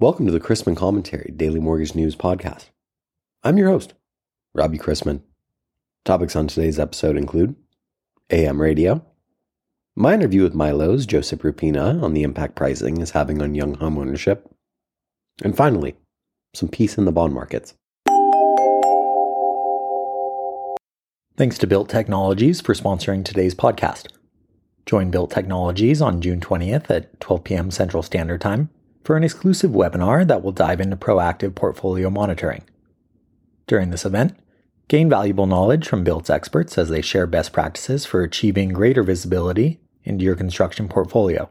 Welcome to the Chrisman Commentary Daily Mortgage News Podcast. I'm your host, Robbie Chrisman. Topics on today's episode include AM radio, my interview with Milo's Josip Rupena on the impact pricing is having on young home ownership, and finally, some peace in the bond markets. Thanks to Built Technologies for sponsoring today's podcast. Join Built Technologies on June 20th at 12 p.m. Central Standard Time for an exclusive webinar that will dive into proactive portfolio monitoring. During this event, gain valuable knowledge from Built's experts as they share best practices for achieving greater visibility into your construction portfolio.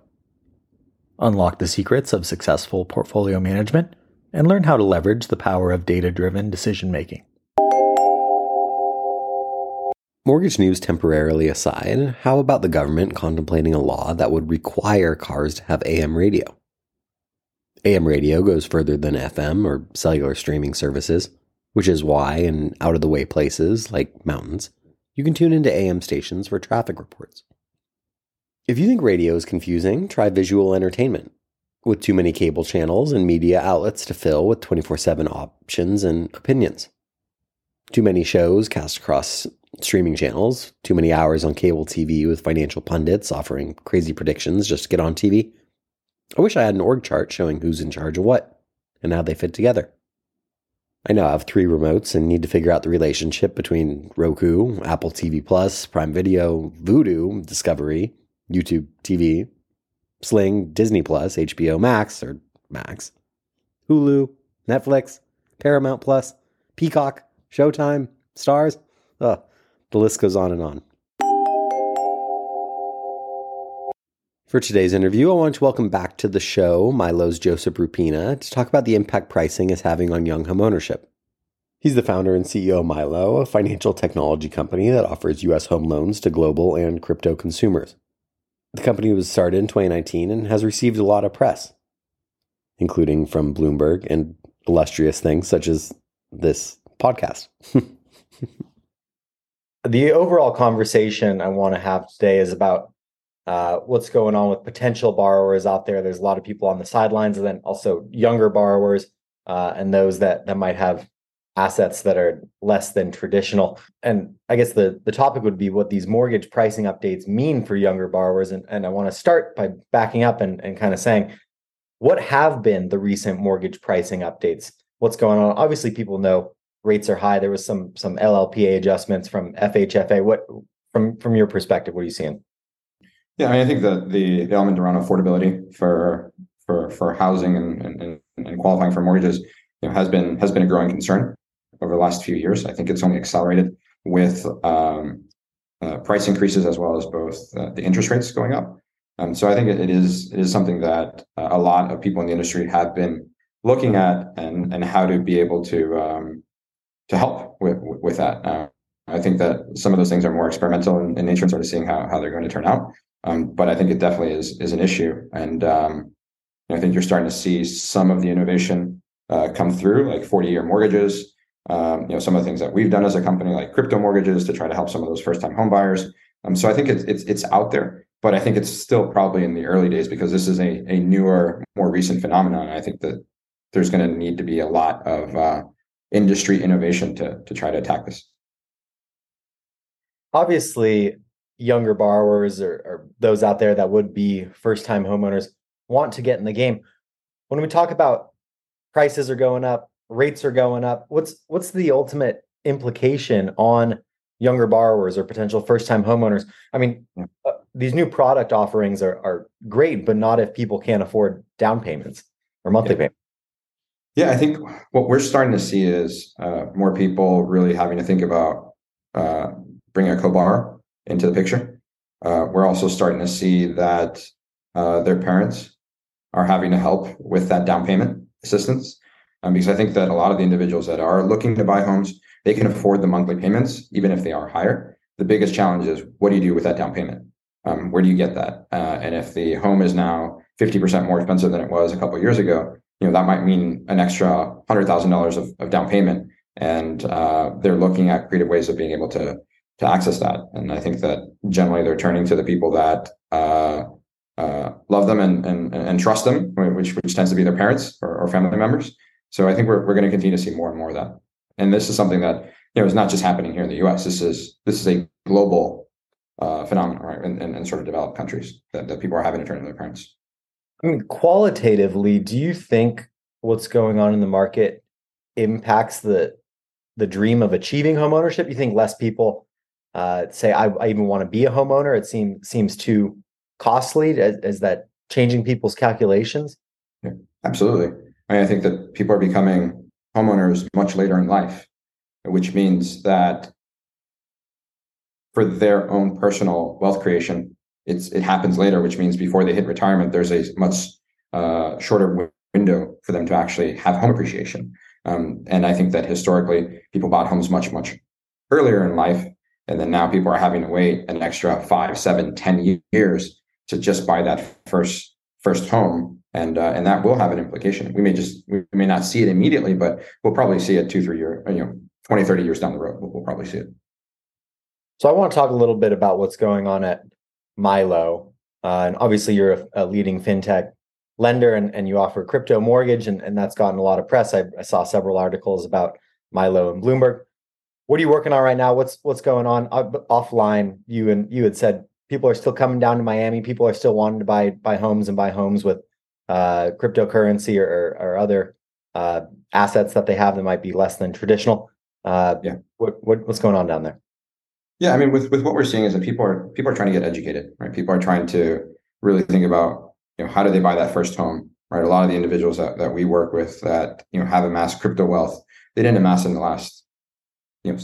Unlock the secrets of successful portfolio management and learn how to leverage the power of data driven decision making. Mortgage news temporarily aside, how about the government contemplating a law that would require cars to have AM radio? AM radio goes further than FM or cellular streaming services, which is why in out of the way places like mountains, you can tune into AM stations for traffic reports. If you think radio is confusing, try visual entertainment. With too many cable channels and media outlets to fill with 24 7 options and opinions. Too many shows cast across streaming channels, too many hours on cable TV with financial pundits offering crazy predictions just to get on TV. I wish I had an org chart showing who's in charge of what and how they fit together. I now have three remotes and need to figure out the relationship between Roku, Apple TV Plus, Prime Video, Vudu, Discovery, YouTube TV, Sling, Disney Plus, HBO Max or Max, Hulu, Netflix, Paramount Plus, Peacock, Showtime, Stars. Ugh, the list goes on and on. For today's interview, I want to welcome back to the show Milo's Josip Rupena to talk about the impact pricing is having on young home ownership. He's the founder and CEO of Milo, a financial technology company that offers U.S. home loans to global and crypto consumers. The company was started in 2019 and has received a lot of press, including from Bloomberg and illustrious things such as this podcast. the overall conversation I want to have today is about uh, what's going on with potential borrowers out there. There's a lot of people on the sidelines, and then also younger borrowers uh, and those that that might have assets that are less than traditional. And I guess the the topic would be what these mortgage pricing updates mean for younger borrowers. And, and I want to start by backing up and, and kind of saying, what have been the recent mortgage pricing updates? What's going on? Obviously, people know rates are high. There was some some LLPA adjustments from FHFA. What from from your perspective, what are you seeing? Yeah, I mean, I think that the, the element around affordability for for for housing and, and, and qualifying for mortgages you know, has been has been a growing concern over the last few years. I think it's only accelerated with um, uh, price increases as well as both uh, the interest rates going up. Um, so I think it, it is it is something that uh, a lot of people in the industry have been looking at and and how to be able to um, to help with with that. Uh, I think that some of those things are more experimental in, in nature and sort of seeing how how they're going to turn out. Um, but I think it definitely is is an issue, and um, I think you're starting to see some of the innovation uh, come through, like 40 year mortgages. Um, you know, some of the things that we've done as a company, like crypto mortgages, to try to help some of those first time home buyers. Um, so I think it's it's it's out there, but I think it's still probably in the early days because this is a a newer, more recent phenomenon. I think that there's going to need to be a lot of uh, industry innovation to to try to attack this. Obviously, younger borrowers or, or those out there that would be first time homeowners want to get in the game. When we talk about prices are going up, rates are going up, what's what's the ultimate implication on younger borrowers or potential first time homeowners? I mean, uh, these new product offerings are are great, but not if people can't afford down payments or monthly yeah. payments. Yeah, I think what we're starting to see is uh, more people really having to think about uh, bringing a co-borrower into the picture. Uh, we're also starting to see that uh, their parents are having to help with that down payment assistance. Um, because I think that a lot of the individuals that are looking to buy homes, they can afford the monthly payments, even if they are higher. The biggest challenge is what do you do with that down payment? Um, where do you get that? Uh, and if the home is now 50% more expensive than it was a couple years ago, you know that might mean an extra $100,000 of, of down payment. And uh, they're looking at creative ways of being able to to access that. And I think that generally they're turning to the people that uh, uh, love them and, and and trust them, which which tends to be their parents or, or family members. So I think we're we're going to continue to see more and more of that. And this is something that you know is not just happening here in the U.S. This is this is a global uh, phenomenon, right? In, sort of developed countries that, that people are having to turn to their parents. I mean, qualitatively, do you think what's going on in the market impacts the the dream of achieving homeownership? You think less people uh, say, I, I, even want to be a homeowner"? It seems seems too costly. Is that changing people's calculations? Yeah, absolutely. I, mean, I think that people are becoming homeowners much later in life, which means that for their own personal wealth creation, it's it happens later, which means before they hit retirement, there's a much uh, shorter window for them to actually have home appreciation. Um, and I think that historically, people bought homes much much earlier in life, and then now people are having to wait an extra five, seven, ten years to just buy that first first home, and uh, and that will have an implication. We may just we may not see it immediately, but we'll probably see it two, three years, you know, 20, 30 years down the road. We'll, we'll probably see it. So I want to talk a little bit about what's going on at Milo, Uh, and obviously, you're a, a, leading fintech lender and, and you offer crypto mortgage, and, and that's gotten a lot of press. I, I, saw several articles about Milo and Bloomberg. What are you working on right now? What's what's going on uh, offline? You and you had said people are still coming down to Miami. People are still wanting to buy buy homes and buy homes with uh, cryptocurrency or, or other uh, assets that they have that might be less than traditional. Uh, yeah. What, what what's going on down there? Yeah, I mean, with with what we're seeing is that people are people are trying to get educated, right? People are trying to really think about, you know, how do they buy that first home, right? A lot of the individuals that, that we work with that you know have amassed crypto wealth, they didn't amass in the last, you know,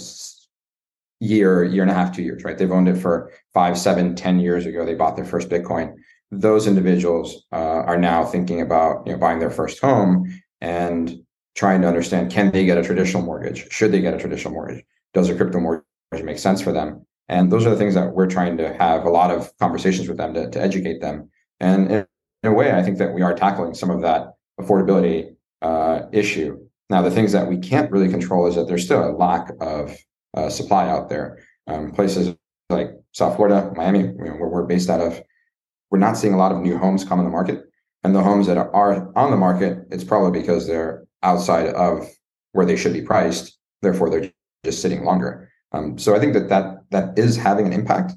year, year and a half, two years, right? They've owned it for five, seven, ten years ago. They bought their first Bitcoin. Those individuals uh, are now thinking about you know buying their first home and trying to understand: can they get a traditional mortgage? Should they get a traditional mortgage? Does a crypto mortgage make sense for them. And those are the things that we're trying to have a lot of conversations with them to, to educate them. And in, a way, I think that we are tackling some of that affordability uh, issue. Now, the things that we can't really control is that there's still a lack of uh, supply out there. Um, places like South Florida, Miami, you know, where we're based out of, we're not seeing a lot of new homes come on the market. And the homes that are on the market, it's probably because they're outside of where they should be priced. Therefore, they're just sitting longer. Um, so I think that that that is having an impact,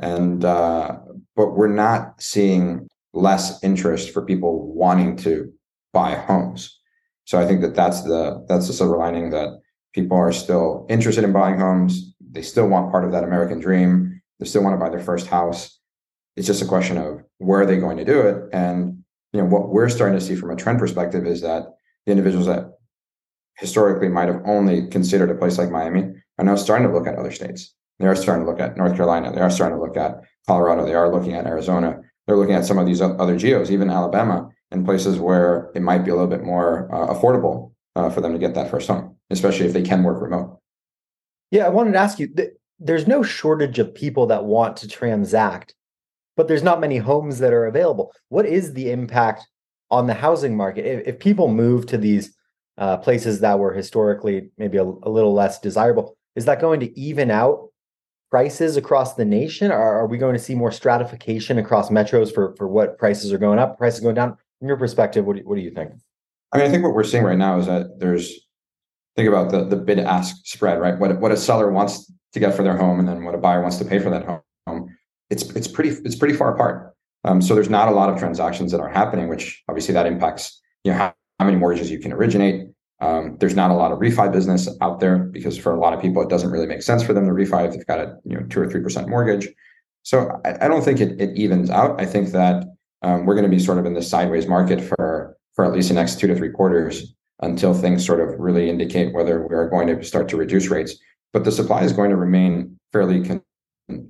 and uh, but we're not seeing less interest for people wanting to buy homes. So I think that that's the that's the silver lining that people are still interested in buying homes. They still want part of that American dream. They still want to buy their first house. It's just a question of where are they going to do it. And you know what we're starting to see from a trend perspective is that the individuals that historically might have only considered a place like Miami are now starting to look at other states. They are starting to look at North Carolina. They are starting to look at Colorado. They are looking at Arizona. They're looking at some of these other geos, even Alabama, and places where it might be a little bit more uh, affordable uh, for them to get that first home, especially if they can work remote. Yeah, I wanted to ask you. Th- there's no shortage of people that want to transact, but there's not many homes that are available. What is the impact on the housing market if, if people move to these uh, places that were historically maybe a, a, little less desirable? Is that going to even out prices across the nation? Or are we going to see more stratification across metros for, for what prices are going up, prices going down? From your perspective, what do, what do you think? I mean, I think what we're seeing right now is that there's think about the the bid ask spread, right? What what a seller wants to get for their home, and then what a buyer wants to pay for that home. It's it's pretty it's pretty far apart. Um, so there's not a lot of transactions that are happening, which obviously that impacts you know how, how many mortgages you can originate, um, there's not a lot of refi business out there because for a lot of people, it doesn't really make sense for them to refi if they've got a you know two or three percent mortgage. So I, I, don't think it, it evens out. I think that um, we're going to be sort of in this sideways market for for at least the next two to three quarters until things sort of really indicate whether we are going to start to reduce rates. But the supply is going to remain fairly con-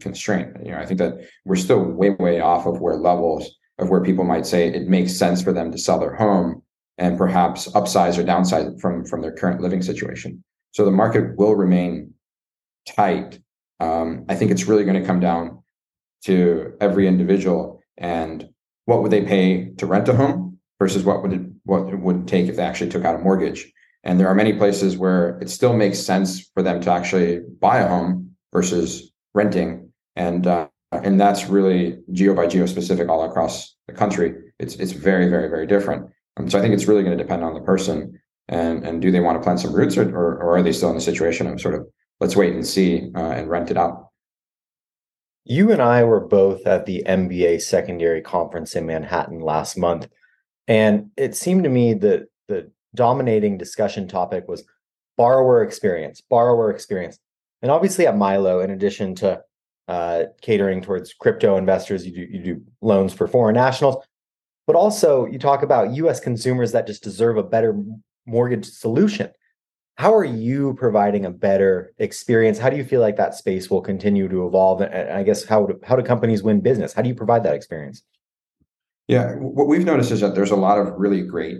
constrained. You know, I think that we're still way way off of where levels of where people might say it makes sense for them to sell their home and perhaps upsize or downsize from from their current living situation. So the market will remain tight. Um, I think it's really going to come down to every individual and what would they pay to rent a home versus what would it, what it would take if they actually took out a mortgage. And there are many places where it still makes sense for them to actually buy a home versus renting. And uh, and that's really geo by geo specific all across the country. It's it's very very very different. Um, so I think it's really going to depend on the person and and do they want to plant some roots or, or, or are they still in the situation of sort of let's wait and see uh, and rent it out. You and I were both at the MBA secondary conference in Manhattan last month, and it seemed to me that the dominating discussion topic was borrower experience, borrower experience. And obviously at Milo, in addition to uh, catering towards crypto investors, you do you do loans for foreign nationals, but also you talk about U.S. consumers that just deserve a better mortgage solution. How are you providing a better experience? How do you feel like that space will continue to evolve? And I guess how do, how do companies win business? How do you provide that experience? Yeah, what we've noticed is that there's a lot of really great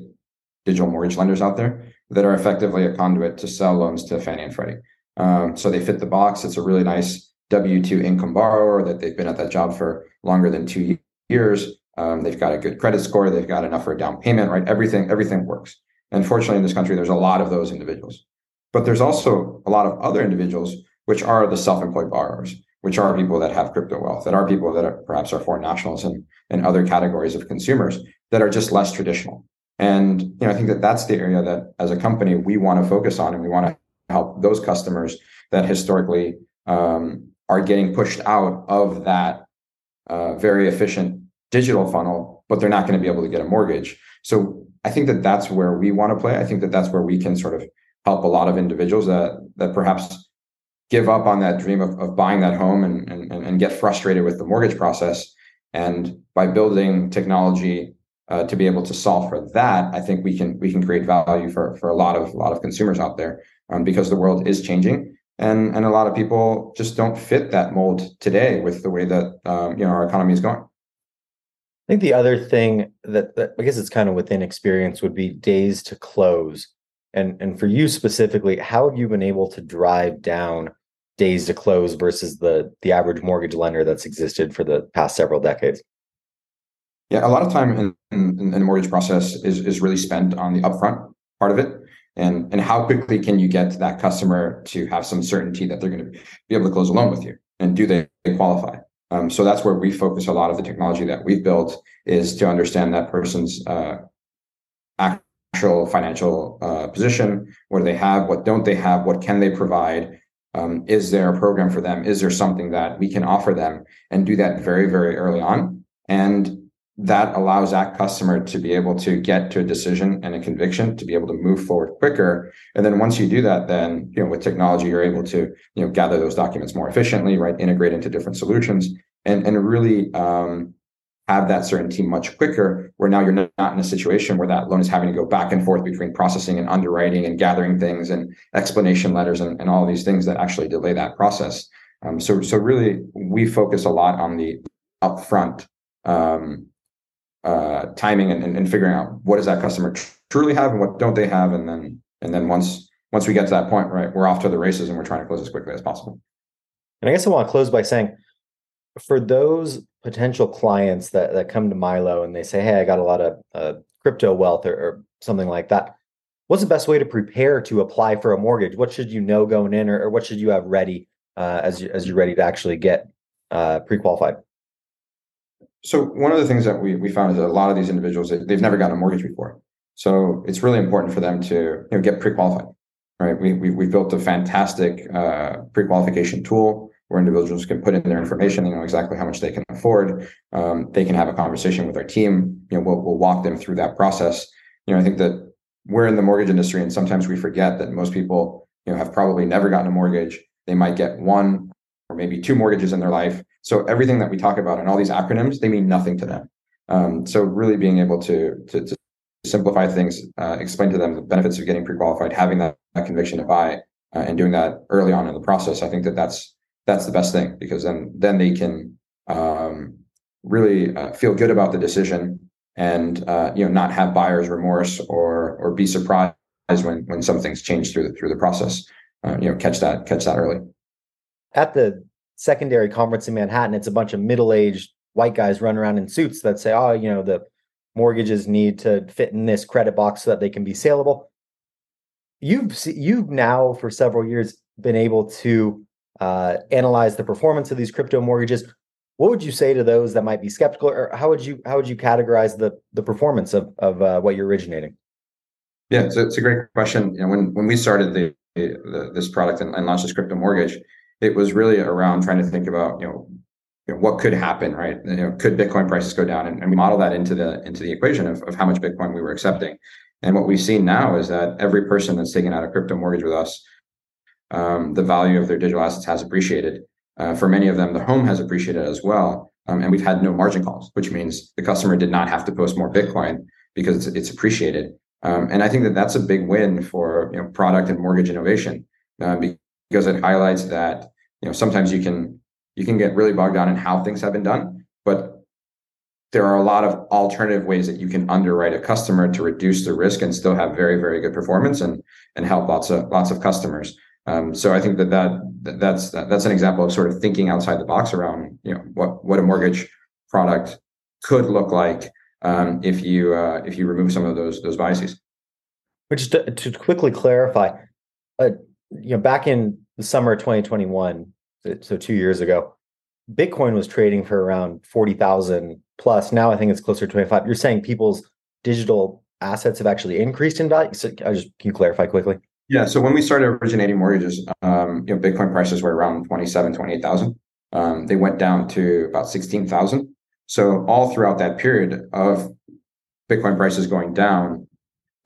digital mortgage lenders out there that are effectively a conduit to sell loans to Fannie and Freddie. Um, so they fit the box. It's a really nice W 2 income borrower that they've been at that job for longer than two years. Um, they've got a good credit score. They've got enough for a down payment, right? Everything, everything works. And fortunately, in this country, there's a lot of those individuals. But there's also a lot of other individuals, which are the self-employed borrowers, which are people that have crypto wealth, that are people that are, perhaps are foreign nationals and, and other categories of consumers that are just less traditional. And you know, I think that that's the area that, as a company, we want to focus on, and we want to help those customers that historically um, are getting pushed out of that uh, very efficient digital funnel, but they're not going to be able to get a mortgage. So I think that that's where we want to play. I think that that's where we can sort of help a lot of individuals that that perhaps give up on that dream of, of buying that home and, and and get frustrated with the mortgage process. And by building technology uh, to be able to solve for that, I think we can we can create value for for a lot of a lot of consumers out there um, because the world is changing and and a lot of people just don't fit that mold today with the way that um, you know our economy is going. I think the other thing that, that I guess it's kind of within experience would be days to close. And and for you specifically, how have you been able to drive down days to close versus the the average mortgage lender that's existed for the past several decades? Yeah, a lot of time in, in, in the mortgage process is is really spent on the upfront part of it, and and how quickly can you get that customer to have some certainty that they're going to be able to close a loan with you, and do they qualify? Um, so that's where we focus a lot of the technology that we've built is to understand that person's uh, actual financial uh, position. What do they have? What don't they have? What can they provide? Um, is there a program for them? Is there something that we can offer them and do that very, very early on? And that allows that customer to be able to get to a decision and a conviction to be able to move forward quicker and then once you do that then you know with technology you're able to you know gather those documents more efficiently right integrate into different solutions and and really um, have that certainty much quicker where now you're not in a situation where that loan is having to go back and forth between processing and underwriting and gathering things and explanation letters and, and all these things that actually delay that process um, so so really we focus a lot on the upfront um, uh, timing and, and, figuring out what does that customer tr- truly have and what don't they have, and then and then once once we get to that point, right, we're off to the races and we're trying to close as quickly as possible. And I guess I want to close by saying, for those potential clients that that come to Milo and they say, "Hey, I got a lot of uh, crypto wealth or, or, something like that," what's the best way to prepare to apply for a mortgage? What should you know going in, or, or what should you have ready uh, as you, as you're ready to actually get uh, pre-qualified? So one of the things that we, we found is that a lot of these individuals they've never gotten a mortgage before. So it's really important for them to you know, get pre-qualified, right? We, we we built a fantastic uh, pre-qualification tool where individuals can put in their information. They know exactly how much they can afford. Um, they can have a conversation with our team. You know, we'll we'll walk them through that process. You know, I think that we're in the mortgage industry, and sometimes we forget that most people you know have probably never gotten a mortgage. They might get one or maybe two mortgages in their life so everything that we talk about and all these acronyms, they mean nothing to them. Um, so really being able to, to, to simplify things, uh, explain to them the benefits of getting pre-qualified, having that, that conviction to buy, uh, and doing that early on in the process, I think that that's that's the best thing because then then they can um, really uh, feel good about the decision and uh, you know not have buyer's remorse or or be surprised when when some things change through the through the process. Uh, you know, catch that catch that early. At the secondary conference in Manhattan, it's a bunch of middle-aged white guys running around in suits that say, "Oh, you know, the mortgages need to fit in this credit box so that they can be saleable." You've you've now for several years been able to uh, analyze the performance of these crypto mortgages. what would you say to those that might be skeptical, or how would you how would you categorize the the performance of of uh, what you're originating? Yeah, so it's a great question. You know, when when we started the, the this product and, and, launched this crypto mortgage, it was really around trying to think about you know, you know what could happen, right? You know, could Bitcoin prices go down, and, and we model that into the into the equation of, of how much Bitcoin we were accepting. And what we've seen now is that every person that's taken out a crypto mortgage with us, um, the value of their digital assets has appreciated. Uh, for many of them, the home has appreciated as well. Um, and we've had no margin calls, which means the customer did not have to post more Bitcoin because it's, it's appreciated. Um, and I think that that's a big win for you know, product and mortgage innovation uh, because it highlights that you know sometimes you can you can get really bogged down in how things have been done, but there are a lot of alternative ways that you can underwrite a customer to reduce the risk and still have very very good performance and and help lots of lots of customers um, so i think that, that that's that, that's an example of sort of thinking outside the box around you know what what a mortgage product could look like um, if you uh, if you remove some of those those biases which to, to quickly clarify uh, you know back in the summer of 2021 so two years ago bitcoin was trading for around 40000 plus. Now I think it's closer to 25. You're saying people's digital assets have actually increased in value. So I just can you clarify quickly? Yeah. So when we started originating mortgages, um, you know, Bitcoin prices were around 27, 28,000. Um, they went down to about 16,000. So all throughout that period of Bitcoin prices going down,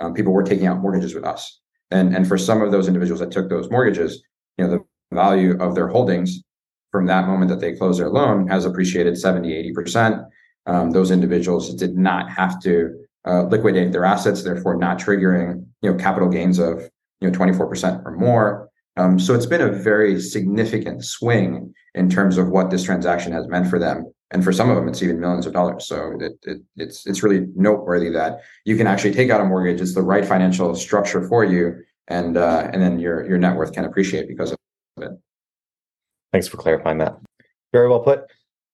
um, people were taking out mortgages with us. And, and for some of those individuals that took those mortgages, you know, the value of their holdings from that moment that they closed their loan has appreciated 70, 80% um, those individuals did not have to uh, liquidate their assets, therefore not triggering you know capital gains of you know 24% or more. Um, so it's been a very significant swing in terms of what this transaction has meant for them. And for some of them, it's even millions of dollars. So it, it, it's it's really noteworthy that you can actually take out a mortgage. It's the right financial structure for you, and uh, and then your your net worth can appreciate because of it. Thanks for clarifying that. Very well put.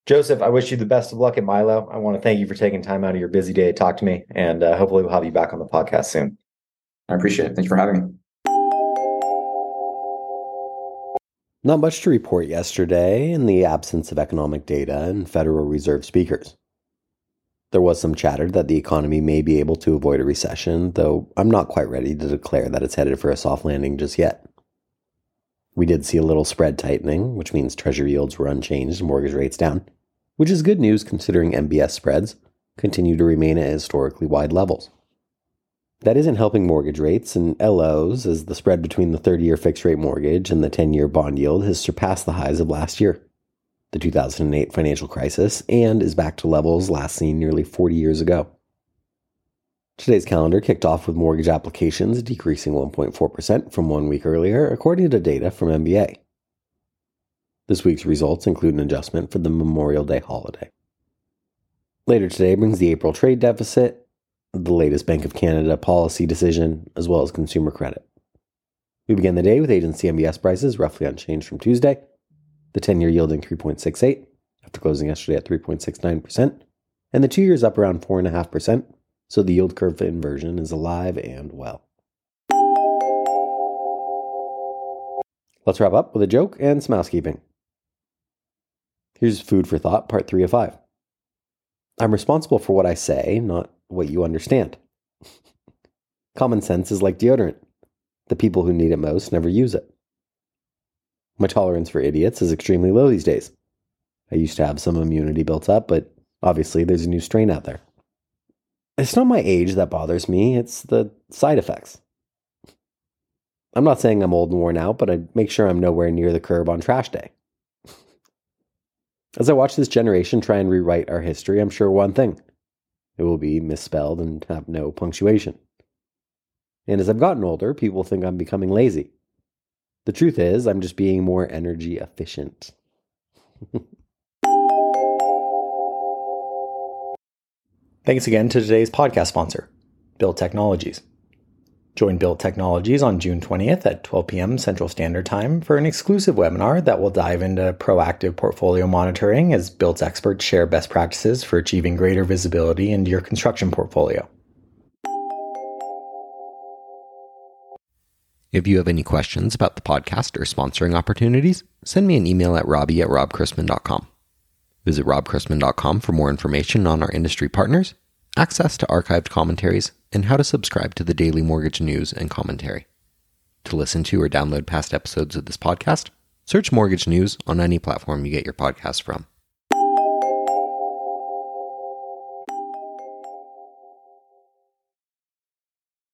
Josip, I wish you the best of luck at Milo. I want to thank you for taking time out of your busy day to talk to me, and uh, hopefully we'll have you back on the podcast soon. I appreciate it. Thanks for having me. Not much to report yesterday in the absence of economic data and Federal Reserve speakers. There was some chatter that the economy may be able to avoid a recession, though I'm not quite ready to declare that it's headed for a soft landing just yet. We did see a little spread tightening, which means treasury yields were unchanged and mortgage rates down, which is good news considering MBS spreads continue to remain at historically wide levels. That isn't helping mortgage rates and LOs as the spread between the 30 year fixed rate mortgage and the 10 year bond yield has surpassed the highs of last year, the 2008 financial crisis, and is back to levels last seen nearly 40 years ago. Today's calendar kicked off with mortgage applications decreasing 1.4% from one week earlier, according to data from MBA. This week's results include an adjustment for the Memorial Day holiday. Later today brings the April trade deficit, the latest Bank of Canada policy decision, as well as consumer credit. We begin the day with agency MBS prices roughly unchanged from Tuesday, the 10 year yielding 3.68 after closing yesterday at 3.69%, and the two years up around 4.5% so the yield curve inversion is alive and well. Let's wrap up with a joke and some housekeeping. Here's food for thought, part three of five. I'm responsible for what I say, not what you understand. Common sense is like deodorant. The people who need it most never use it. My tolerance for idiots is extremely low these days. I used to have some immunity built up, but obviously there's a new strain out there. It's not my age that bothers me, it's the side effects. I'm not saying I'm old and worn out, but I make sure I'm nowhere near the curb on trash day. As I watch this generation try and rewrite our history, I'm sure one thing it will be misspelled and have no punctuation. And as I've gotten older, people think I'm becoming lazy. The truth is, I'm just being more energy efficient. Thanks again to today's podcast sponsor, Built Technologies. Join Built Technologies on June 20th at 12 p.m. Central Standard Time for an exclusive webinar that will dive into proactive portfolio monitoring as Built's experts share best practices for achieving greater visibility into your construction portfolio. If you have any questions about the podcast or sponsoring opportunities, send me an email at robbie at robchrisman.com. Visit robchrisman.com for more information on our industry partners, access to archived commentaries, and how to subscribe to the daily mortgage news and commentary. To listen to or download past episodes of this podcast, search Mortgage News on any platform you get your podcast from.